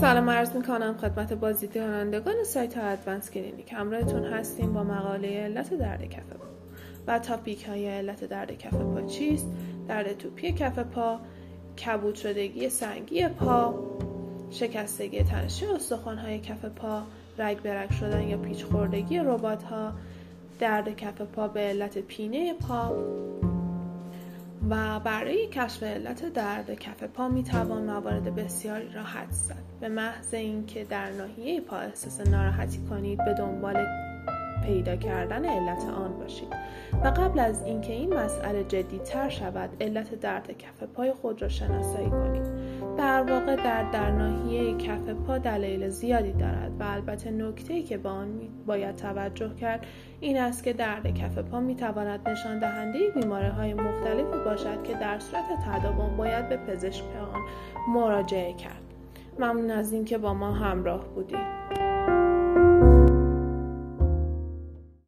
سلام عرض می کنم خدمت بازدیدکنندگان سایت Advance Clinic. همراهتون هستیم با مقاله علت درد کف پا. و topic های علت درد کف پا چیست؟ درد توپی کف پا کبود شدگی سنگی پا شکستگی تنشی استخوان های کف پا رگ به رگ شدن یا پیچ خوردگی رباط ها درد کف پا به علت پینه پا. و برای کشف علت درد کف پا می توان موارد بسیاری را حدس زد. به محض اینکه در ناحیه پا احساس ناراحتی کنید به دنبال پیدا کردن علت آن باشید. و قبل از اینکه این مسئله جدی تر شود علت درد کف پای خود را شناسایی کنید. در واقع درد در ناحیه کف پا دلیل زیادی دارد و البته نکته که به آن باید توجه کرد این است که درد کف پا می تواند نشان دهنده بیماری های مختلفی باشد که در صورت تداوم باید به پزشک آن مراجعه کرد. ممنون از اینکه با ما همراه بودید.